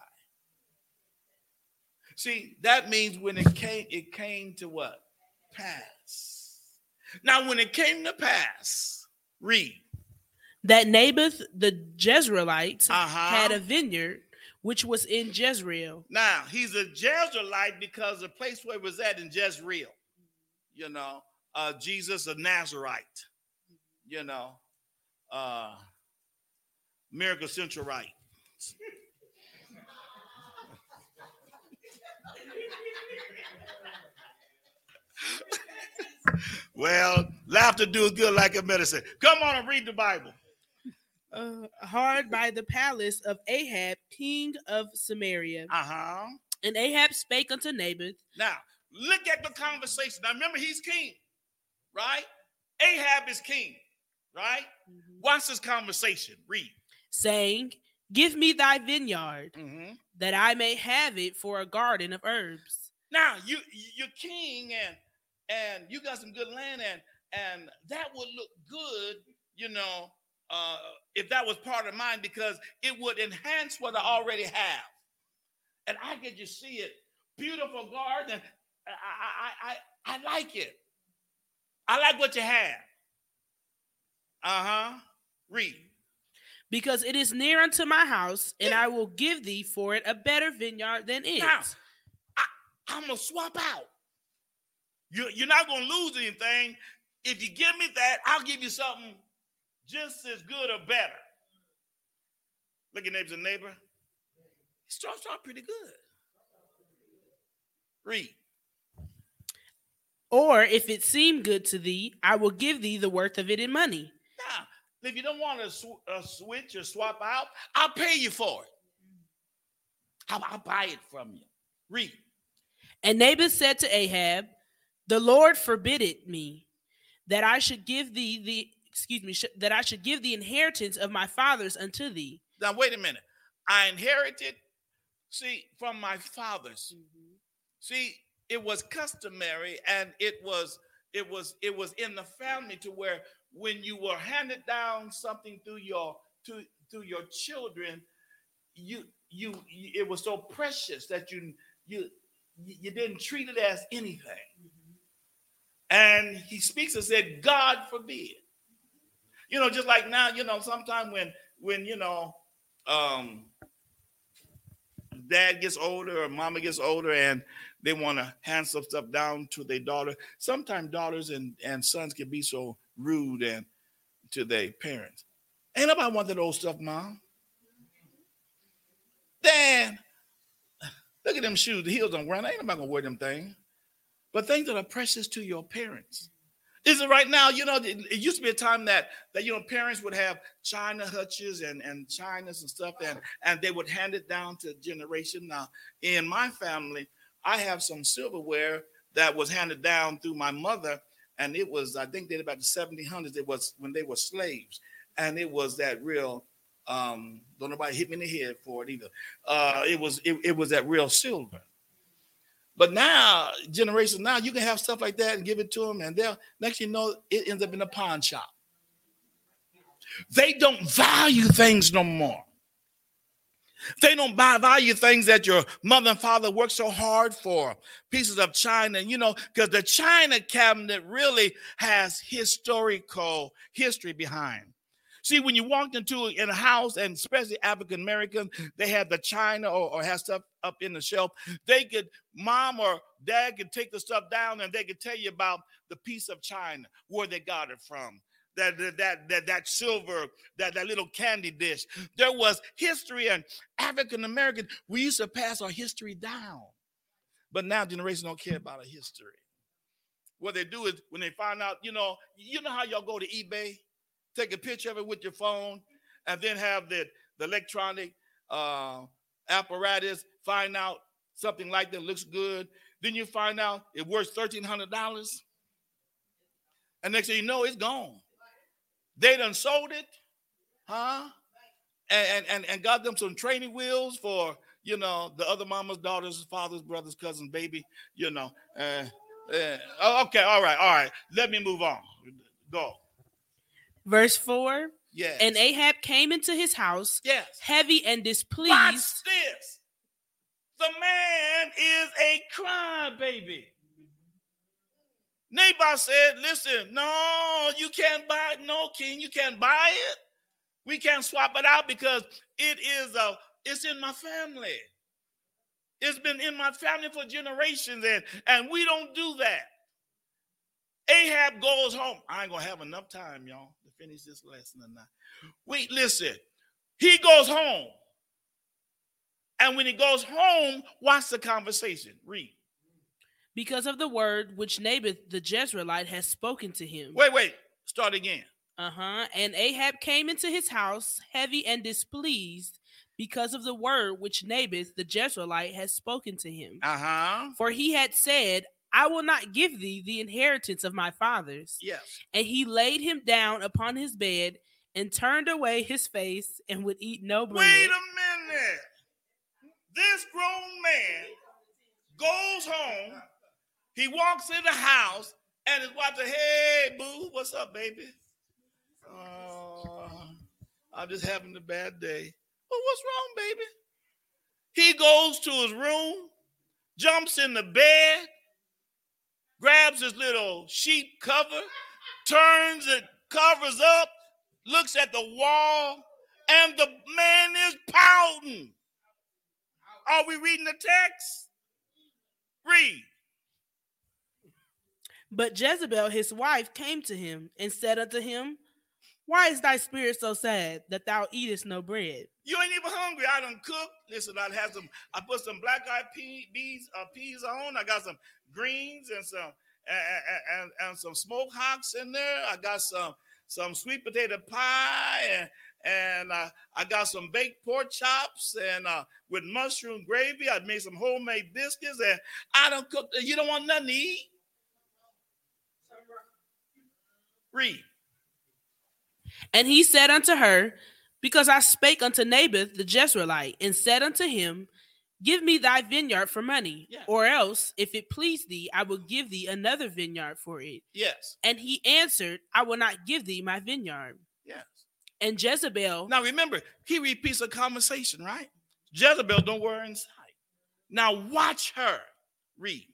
See, that means when it came, it came to what? Pass. Now, when it came to pass, read. that Naboth the Jezreelite Uh-huh. had a vineyard which was in Jezreel. Now he's a Jezreelite because the place where he was at in Jezreel, you know, uh, Jesus of Nazarite, you know, uh, Miracle Central right. well, laughter do good like a medicine. Come on and read the Bible. Uh, hard by the palace of Ahab, king of Samaria. Uh huh. And Ahab spake unto Naboth, Now, look at the conversation. Now, remember, he's king, right? Ahab is king, right? Watch this conversation. Read. saying, Give me thy vineyard, Mhm. that I may have it for a garden of herbs. Now, you you're king, and and you got some good land, and and that would look good, you know, uh, if that was part of mine, because it would enhance what I already have. And I get just see it, beautiful garden. I I I, I like it. I like what you have. Uh huh. Read. Because it is near unto my house, and I will give thee for it a better vineyard than it. Now, I, I'm gonna swap out. You, you're not gonna lose anything. If you give me that, I'll give you something just as good or better. Look at neighbors and neighbor. It starts out pretty good. Read. Or if it seem good to thee, I will give thee the worth of it in money. If you don't want to sw- uh, switch or swap out, I'll pay you for it. I'll, I'll buy it from you. Read. And Naboth said to Ahab, The Lord forbid it me that I should give thee the excuse me sh- that I should give the inheritance of my fathers unto thee. Now, wait a minute. I inherited, see, from my fathers. See, it was customary and it was it was it was in the family to where when you were handed down something through your to through your children, you you, it was so precious that you you you didn't treat it as anything. And he speaks and said, God forbid. You know, just like now, you know, sometime when when you know um dad gets older or mama gets older and they want to hand some stuff down to their daughter. Sometimes daughters and, and sons can be so rude and to their parents. Ain't nobody want that old stuff, mom. Dad, look at them shoes, the heels on ground. Ain't nobody gonna wear them things. But things that are precious to your parents. Is it right now? You know, it, it used to be a time that that you know parents would have china hutches and and chinas and stuff, and and they would hand it down to generation. Now, in my family, I have some silverware that was handed down through my mother, and it was I think they about the 1700s. It was when they were slaves, and it was that real. Um, don't nobody hit me in the head for it either. Uh, it was it, it was that real silver. But now, generations now, you can have stuff like that and give it to them, and they'll next you know it ends up in a pawn shop. They don't value things no more. They don't buy value things that your mother and father worked so hard for. Pieces of china, you know, because the china cabinet really has historical history behind. See, when you walked into in a house, and especially African American, they had the china or, or have stuff up in the shelf. They could, mom or dad could take the stuff down and they could tell you about the piece of china, where they got it from. That, that that that silver, that that little candy dish. There was history and African American. We used to pass our history down, but now generations don't care about our history. What they do is when they find out, you know, you know how y'all go to eBay, take a picture of it with your phone, and then have the, the electronic uh, apparatus find out something like that looks good. Then you find out it worth $1,300. And next thing you know, it's gone. They done sold it, huh? And, and, and got them some training wheels for, you know, the other mama's, daughters, fathers, brothers, cousins, baby, you know. Uh, uh, okay, all right, all right. Let me move on. Go. Verse 4 Yes. And Ahab came into his house yes. heavy and displeased. Watch this. The man is a crybaby. Naboth said, Listen, no, you can't buy it. No, king, you can't buy it. We can't swap it out because it is a it's in my family. It's been in my family for generations, and, and we don't do that. Ahab goes home. I ain't gonna have enough time, y'all, to finish this lesson tonight. Wait, listen. He goes home. And when he goes home, watch the conversation. Read. Because of the word which Naboth the Jezreelite has spoken to him. Wait, wait. Start again. Uh huh. And Ahab came into his house heavy and displeased because of the word which Naboth the Jezreelite has spoken to him. Uh huh. For he had said, I will not give thee the inheritance of my fathers. Yes. And he laid him down upon his bed and turned away his face and would eat no bread. Wait a minute. This grown man goes home. He walks in the house and his wife says, Hey, boo, what's up, baby? Uh, I'm just having a bad day. Well, what's wrong, baby? He goes to his room, jumps in the bed, grabs his little sheep cover, turns it, covers up, looks at the wall, and the man is pouting. Are we reading the text? Read. But Jezebel, his wife, came to him and said unto him, Why is thy spirit so sad that thou eatest no bread? You ain't even hungry. I done cooked. Listen, I had some. I put some black eyed pea, peas, uh, peas on. I got some greens and some and, and, and some smoked hocks in there. I got some some sweet potato pie and and uh, I got some baked pork chops and uh, with mushroom gravy. I made some homemade biscuits and I don't cook. You don't want nothing to eat. Read. And he said unto her, Because I spake unto Naboth the Jezreelite, and said unto him, Give me thy vineyard for money, Yeah. or else, if it please thee, I will give thee another vineyard for it. Yes. And he answered, I will not give thee my vineyard. Yes. And Jezebel, Now remember, he repeats a conversation, right? Jezebel don't wear inside. Now watch her read.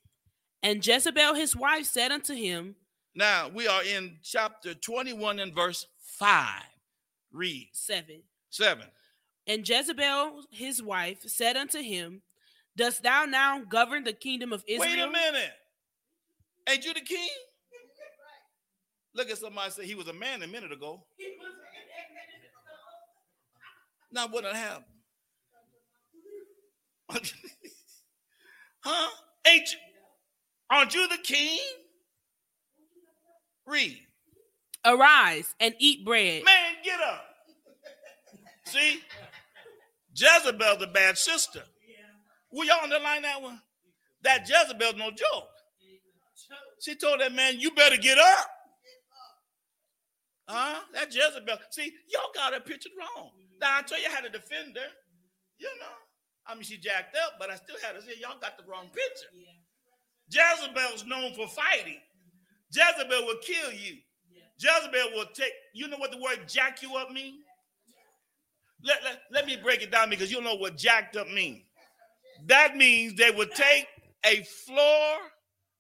and Jezebel his wife said unto him, Now we are in chapter 21 and verse 5. Read. seven. 7. And Jezebel his wife said unto him, Dost thou now govern the kingdom of Israel? Wait a minute. Ain't you the king? Look at somebody say he was a man a minute ago. Now what done happened? <laughs> huh? Ain't you? Aren't you the king? Read. Arise and eat bread. Man, get up. See? Jezebel's a bad sister. Will y'all underline that one? That Jezebel's no joke. She told that man, you better get up. Huh? That Jezebel. See, y'all got her pictured wrong. Now I tell you how to defend her. You know. I mean, she jacked up, but I still had to say, y'all got the wrong picture. Jezebel's known for fighting. Jezebel will kill you. Jezebel will take, you know what the word jack you up mean? Let, let, let me break it down because you know what jacked up means. That means they would take a floor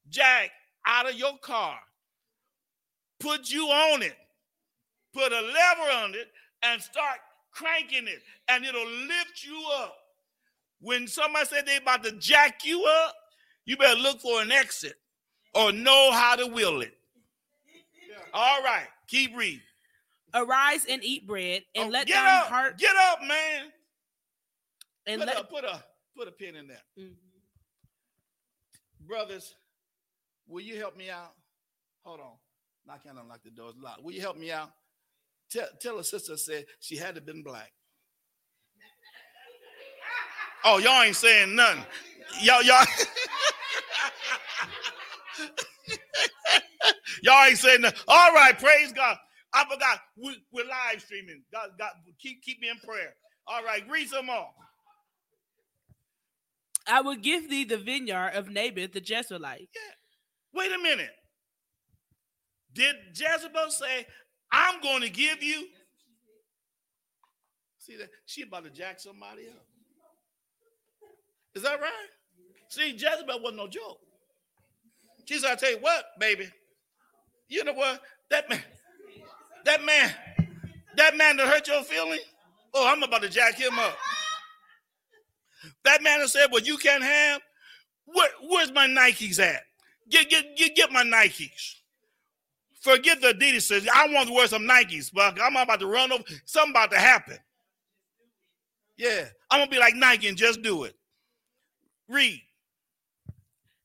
jack out of your car, put you on it, put a lever on it, and start cranking it, and it'll lift you up. When somebody said they about to jack you up, you better look for an exit or know how to will it. All right, keep reading. Arise and eat bread, and Oh, let get thine up, heart get up, man. and Put let a, put a put a pin in there, Mhm. brothers. Will you help me out? Hold on, I can't unlock the doors locked. Will you help me out? Tell tell a sister said she had to been black. Oh, y'all ain't saying nothing. Y'all, y'all, y'all ain't saying nothing. All right, praise God. I forgot we, we're live streaming. God, God, keep keep me in prayer. All right, read some more. I will give thee the vineyard of Naboth the Jezreelite. Wait a minute. Did Jezebel say, I'm going to give you? See that? She about to jack somebody up. Is that right? See, Jezebel wasn't no joke. She said, I tell you what, baby. You know what? That man, that man, That man that hurt your feeling? Oh, I'm about to jack him up. That man that said, Well, you can't have. Where, where's my Nikes at? Get, get, get, get my Nikes. Forget the Adidas. Says, I want to wear some Nikes, but I'm about to run over. Something about to happen. Yeah. I'm gonna be like Nike and just do it. Read.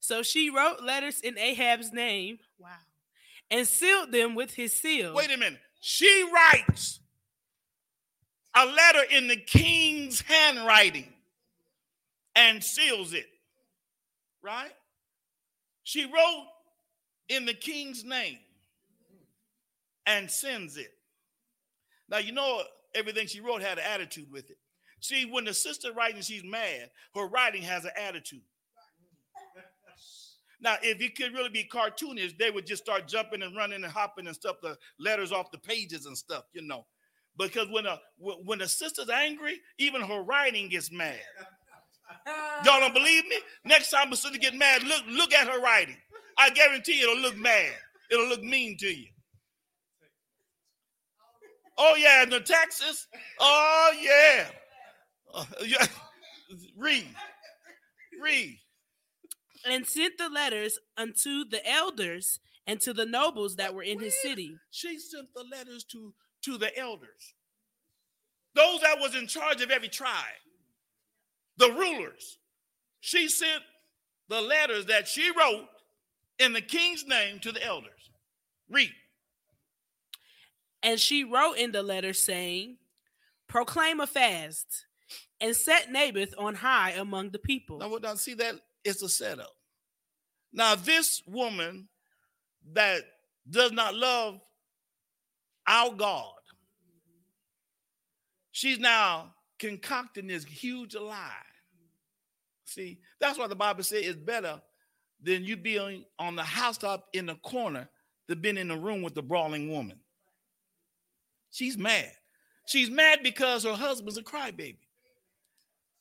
So she wrote letters in Ahab's name. Wow. And sealed them with his seal. Wait a minute. She writes a letter in the king's handwriting and seals it. Right? She wrote in the king's name and sends it. Now, you know, everything she wrote had an attitude with it. See, when the sister writing, she's mad, her writing has an attitude. Now, if it could really be cartoonish, they would just start jumping and running and hopping and stuff, the letters off the pages and stuff, you know. Because when a when the sister's angry, even her writing gets mad. Y'all don't believe me? Next time a sister get mad, look look at her writing. I guarantee it'll look mad. It'll look mean to you. Oh yeah, and the taxes. Oh yeah. Uh, <laughs> yeah. Read. Read. And sent the letters unto the elders and to the nobles that were in his city. She sent the letters to, to the elders. Those that was in charge of every tribe. The rulers. She sent the letters that she wrote in the king's name to the elders. Read. And she wrote in the letter saying, Proclaim a fast and set Naboth on high among the people. Now, now see that it's a setup. Now, this woman that does not love our God, she's now concocting this huge lie. See, that's why the Bible says it's better than you being on the housetop in the corner than being in the room with the brawling woman. She's mad. She's mad because her husband's a crybaby.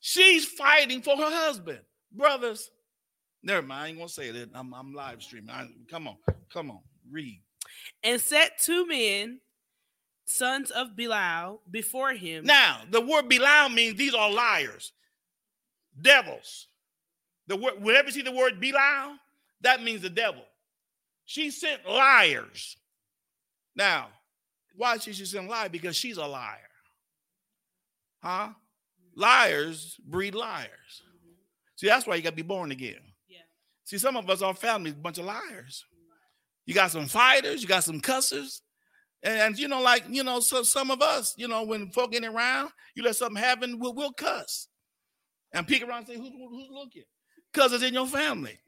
She's fighting for her husband. Brothers, never mind. I ain't gonna say that. I'm, I'm live streaming. I, come on, come on, read. And set two men, sons of Belial, before him. Now, the word Belial means these are liars, devils. The word, whenever you see the word Belial, that means the devil. She sent liars. Now, why she should send lie? Because she's a liar. Huh? Liars breed liars. See, that's why you got to be born again. See, some of us, our family, a bunch of liars. You got some fighters, you got some cussers. And, and, you know, like, you know, so some of us, you know, when folk around, you let something happen, we'll, we'll cuss. And peek around and say, who's, who's looking? Because it's in your family.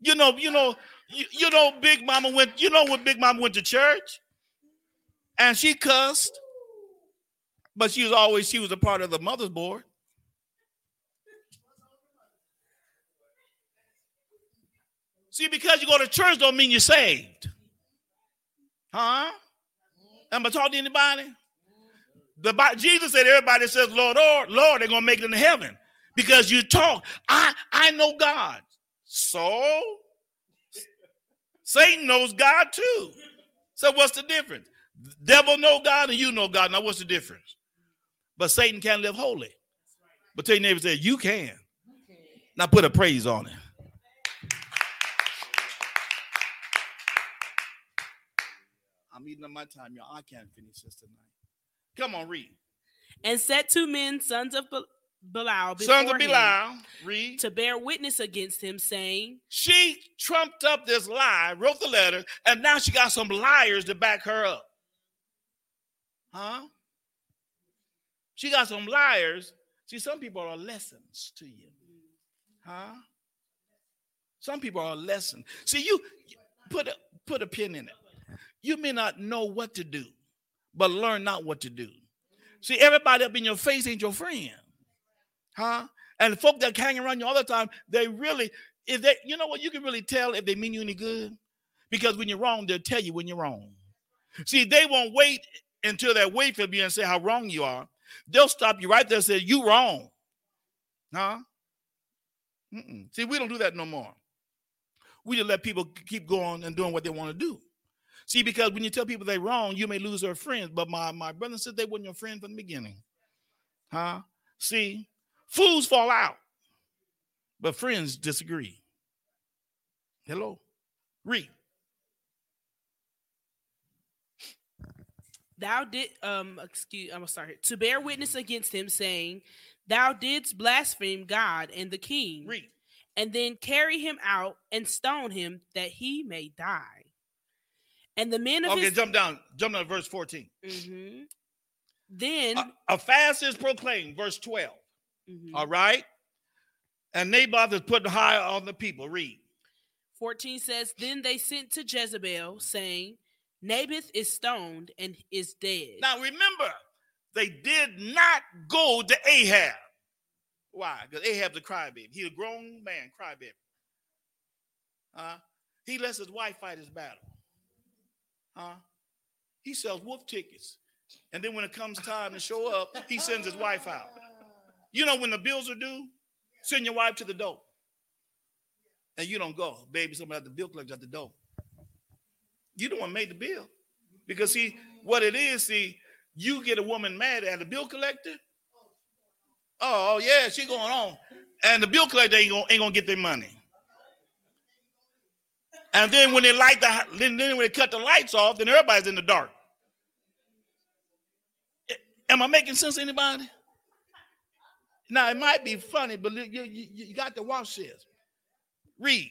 You know, you know, you, you know, Big Mama went, you know when Big Mama went to church? and she cussed, but she was always she was a part of the mother's board. See, because you go to church don't mean you're saved. Huh? Am I talking to anybody? The Jesus said everybody says, Lord, Lord, Lord, they're gonna make it into heaven because you talk. I I know God. So Satan knows God too. So what's the difference? Devil know God and you know God. Now, what's the difference? But Satan can't live holy. But tell your neighbor, say, you can. Now put a praise on it. I'm eating up my time, y'all. I can't finish this tonight. Come on, read. And set two men, sons of Belial, sons of Belial, read to bear witness against him, saying, She trumped up this lie, wrote the letter, and now she got some liars to back her up. Huh? She got some liars. See, some people are lessons to you. Huh? Some people are a lesson. See, you put a put a pin in it. You may not know what to do, but learn not what to do. See, everybody up in your face ain't your friend. Huh? And folk that hang around you all the time, they really, if they, you know what, you can really tell if they mean you any good. Because when you're wrong, they'll tell you when you're wrong. See, they won't wait until they wait for you and say how wrong you are. They'll stop you right there and say, You wrong. Huh? Mm-mm. See, we don't do that no more. We just let people keep going and doing what they want to do. See, because when you tell people they're wrong, you may lose their friends. But my, my brother said they weren't your friend from the beginning. Huh? See, fools fall out, but friends disagree. Hello? Read. Thou did um excuse I'm sorry to bear witness against him, saying, Thou didst blaspheme God and the king. Read. and then carry him out and stone him that he may die. And the men of Okay, his jump down. Jump down to verse 14. Mhm. then A, a fast is proclaimed, verse 12. mhm. All right. And Naboth is put high on the people. Read. 14 says, Then they sent to Jezebel, saying, Naboth is stoned and is dead. Now remember, they did not go to Ahab. Why? Because Ahab's a crybaby. He's a grown man, crybaby. Huh? He lets his wife fight his battle. Huh? He sells wolf tickets. And then when it comes time to show up, he sends his wife out. You know, when the bills are due, send your wife to the door. And you don't go. Baby, somebody at the bill collector at the door. You don't want to make the bill. Because see, what it is, see, you get a woman mad at a bill collector. Oh, oh, yeah, she going on. And the bill collector ain't gonna, ain't gonna get their money. And then when they light the then, when they cut the lights off, then everybody's in the dark. Am I making sense to anybody? Now it might be funny, but you, you, you got to watch this. Read.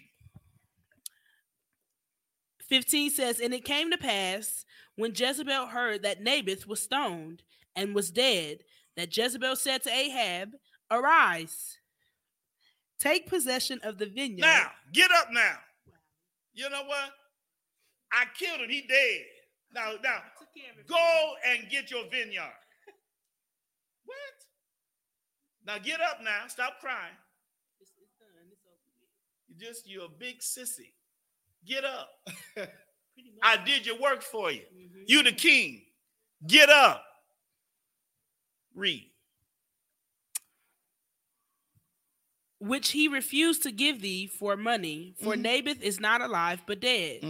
15 says, And it came to pass when Jezebel heard that Naboth was stoned and was dead, that Jezebel said to Ahab, Arise, take possession of the vineyard. Now, get up now. You know what? I killed him. He dead. Now, now, go and get your vineyard. <laughs> What? Now get up now. Stop crying. It's done. It's over. You just you're a big sissy. Get up. <laughs> I did your work for you. Mhm. You the king. Get up. Read. Which he refused to give thee for money, for Mhm. Naboth is not alive but dead.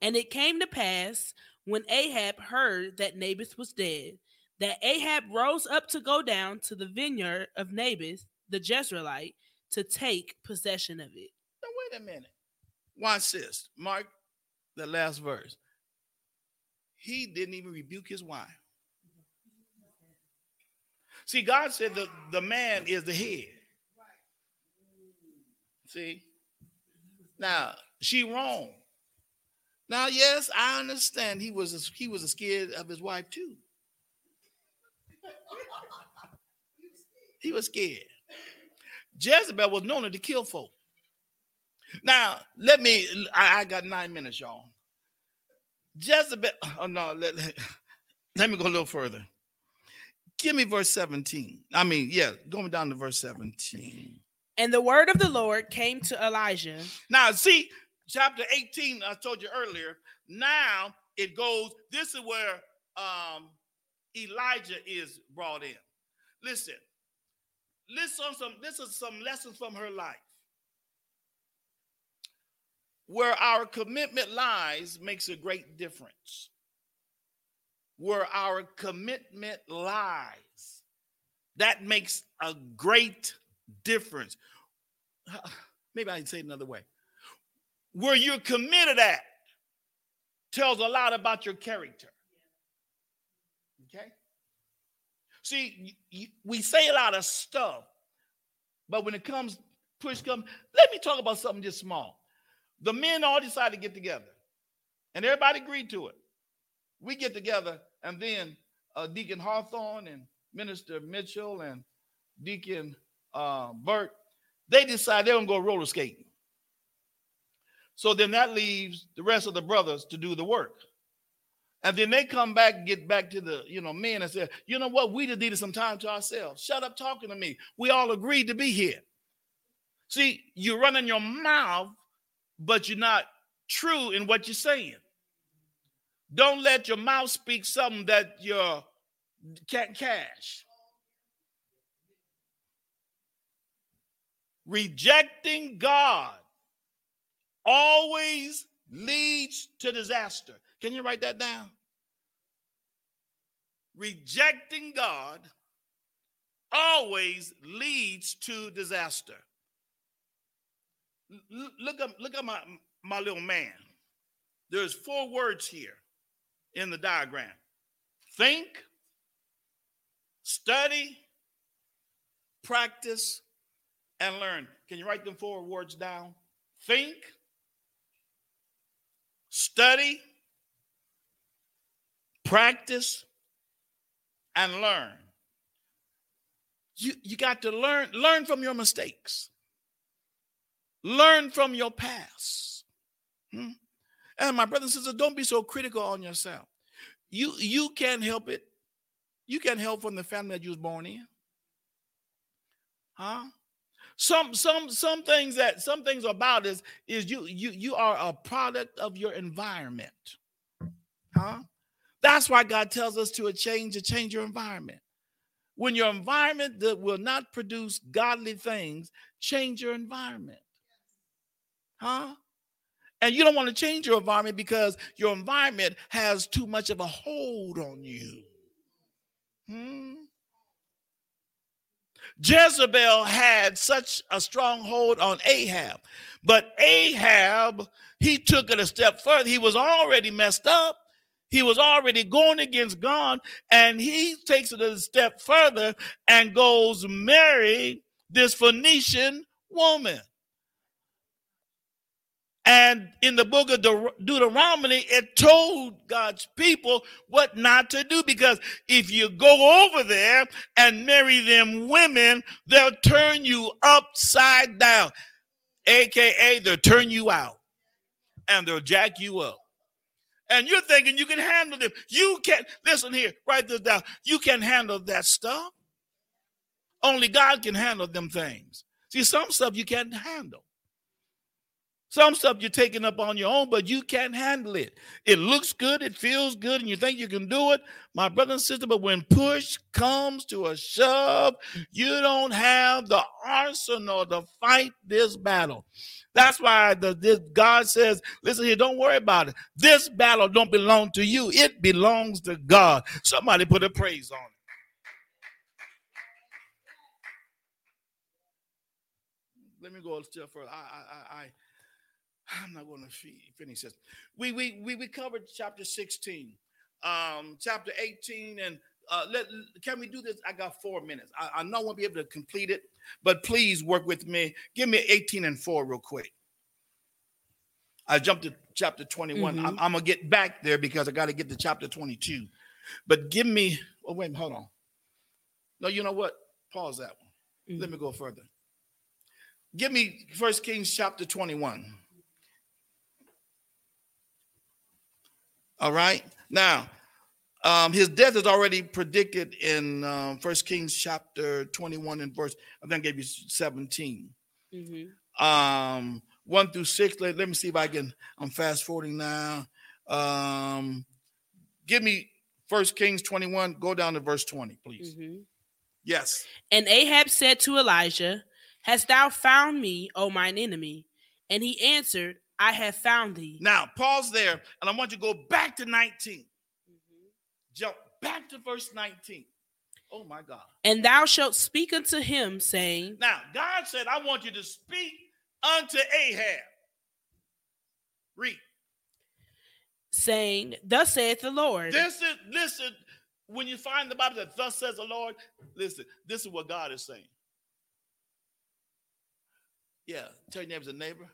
And it came to pass when Ahab heard that Naboth was dead, that Ahab rose up to go down to the vineyard of Naboth the Jezreelite to take possession of it. Now wait a minute. Watch this. Mark the last verse. He didn't even rebuke his wife. See, God said the, the man is the head. See? Now, she wrong. Now, yes, I understand he was he was scared of his wife too. He was scared. Jezebel was known to kill folk. Now, let me, I, I got nine minutes, y'all. Jezebel, oh no, let, let me go a little further. Give me verse 17. I mean, yeah, going down to verse 17. And the word of the Lord came to Elijah. Now, see, chapter 18, I told you earlier. Now it goes, this is where um, Elijah is brought in. Listen, listen some, this is some lessons from her life. Where our commitment lies makes a great difference. Where our commitment lies, that makes a great difference. <sighs> Maybe I can say it another way. Where you're committed at tells a lot about your character. Okay? See, we say a lot of stuff, but when it comes, push comes, let me talk about something just small. The men all decided to get together, and everybody agreed to it. We get together, and then uh, Deacon Hawthorne and Minister Mitchell and Deacon uh, Bert, they decide they're gonna go roller skating. So then that leaves the rest of the brothers to do the work. And then they come back and get back to the you know men and say, you know what, we just needed some time to ourselves. Shut up talking to me. We all agreed to be here. See, you're running your mouth, but you're not true in what you're saying. Don't let your mouth speak something that you can't cash. Rejecting God always leads to disaster. Can you write that down? Rejecting God always leads to disaster. L- look at look at my my little man. There's four words here in the diagram. Think, study, practice, and learn. Can you write them four words down? Think, study, practice, and learn. You, you got to learn, learn from your mistakes. Learn from your past. Hmm? And my brothers and sisters, don't be so critical on yourself. You you can't help it. You can't help from the family that you was born in. Huh? Some some some things that some things about is is you you you are a product of your environment. Huh? That's why God tells us to change to change your environment. When your environment that will not produce godly things, change your environment. Huh? And you don't want to change your environment because your environment has too much of a hold on you. Hmm? Jezebel had such a strong hold on Ahab, but Ahab, he took it a step further. He was already messed up. He was already going against God, and he takes it a step further and goes marry this Phoenician woman. And in the book of Deuteronomy, it told God's people what not to do because if you go over there and marry them women, they'll turn you upside down, aka they'll turn you out and they'll jack you up. And you're thinking you can handle them. You can't, listen here, write this down. You can handle that stuff. Only God can handle them things. See, some stuff you can't handle. Some stuff you're taking up on your own, but you can't handle it. It looks good, it feels good, and you think you can do it, my brother and sister. But when push comes to a shove, you don't have the arsenal to fight this battle. That's why the this, God says, "Listen here, don't worry about it. This battle don't belong to you; it belongs to God." Somebody put a praise on it. Let me go a step further. I, I, I I'm not going to finish this. We, we, we, we covered chapter 16, um, chapter 18, and uh, let, can we do this? I got four minutes. I, I know I won't be able to complete it, but please work with me. Give me 18 and 4 real quick. I jumped to chapter 21. Mm-hmm. I'm, I'm, gonna get back there because I got to get to chapter 22. But give me, oh, wait, hold on. No, you know what? Pause that one. Mm-hmm. Let me go further. Give me First Kings chapter 21. All right. Now, um, his death is already predicted in um, First Kings chapter 21 and verse, I think I gave you 17. Mm-hmm. Um, one through six. Let, let me see if I can, I'm fast forwarding now. Um, give me First Kings 21. Go down to verse 20, please. Mm-hmm. Yes. And Ahab said to Elijah, Hast thou found me, O mine enemy? And he answered, I have found thee. Now, pause there, and I want you to go back to 19. Mm-hmm. Jump back to verse 19. Oh my God. And thou shalt speak unto him, saying, Now, God said, I want you to speak unto Ahab. Read. Saying, Thus saith the Lord. This is, listen, when you find the Bible that thus says the Lord, listen, this is what God is saying. Yeah, tell your neighbors a neighbor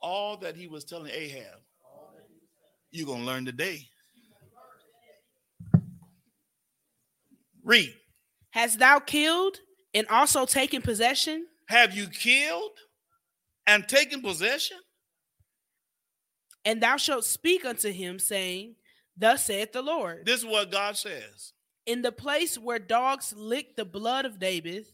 all that he was telling Ahab, you're going to learn today. Read. Hast thou killed and also taken possession? Have you killed and taken possession? And thou shalt speak unto him, saying, Thus saith the Lord. This is what God says. In the place where dogs lick the blood of David,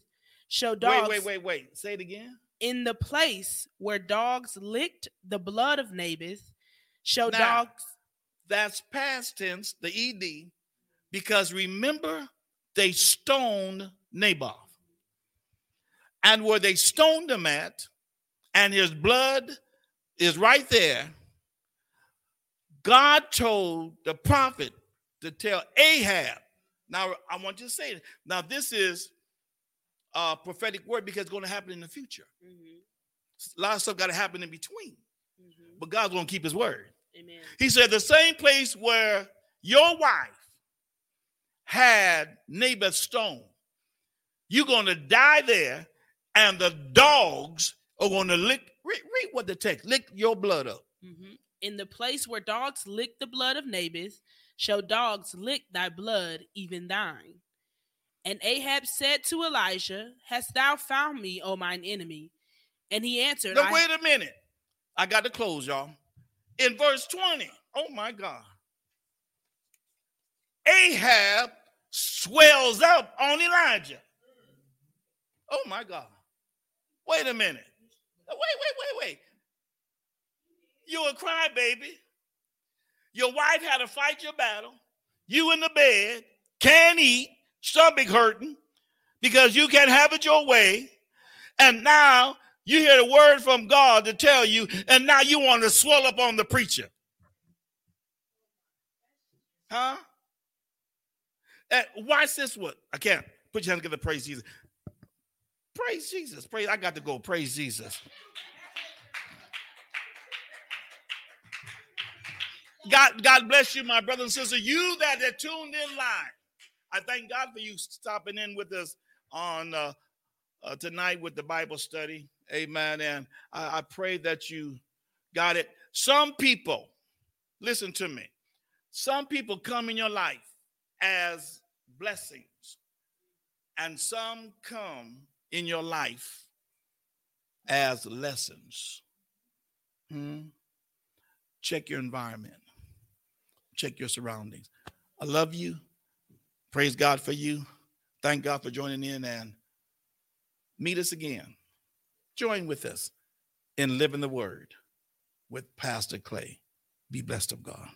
shall dogs. Wait, wait, wait, wait. Say it again in the place where dogs licked the blood of Naboth, shall now, dogs. That's past tense, the ED, because remember they stoned Naboth. And where they stoned him at, and his blood is right there, God told the prophet to tell Ahab. Now, I want you to say it. Now, this is a prophetic word because it's going to happen in the future. Mhm. A lot of stuff got to happen in between, Mhm. but God's going to keep his word. Amen. He said, The same place where your wife had Naboth's stone, you're going to die there, and the dogs are going to lick. Read, read what the text lick your blood up. Mhm. In the place where dogs lick the blood of Naboth, shall dogs lick thy blood, even thine. And Ahab said to Elijah, Hast thou found me, O mine enemy? And he answered, Now, wait a minute. I got to close, y'all. In verse 20, oh my God. Ahab swells up on Elijah. Oh my God. Wait a minute. Wait, wait, wait, wait. You a crybaby. Your wife had to fight your battle. You in the bed, can't eat, stomach hurting because you can't have it your way. And now you hear the word from God to tell you, and now you want to swell up on the preacher. Huh? And watch this one. I can't put your hands together. Praise Jesus. Praise Jesus. Praise. I got to go. Praise Jesus. God, God bless you, my brother and sister. You that are tuned in live. I thank God for you stopping in with us on uh, uh, tonight with the Bible study. Amen. And I, I pray that you got it. Some people, listen to me. Some people come in your life as blessings, and some come in your life as lessons. Hmm? Check your environment, check your surroundings. I love you. Praise God for you. Thank God for joining in and meet us again. Join with us in living the word with Pastor Clay. Be blessed of God.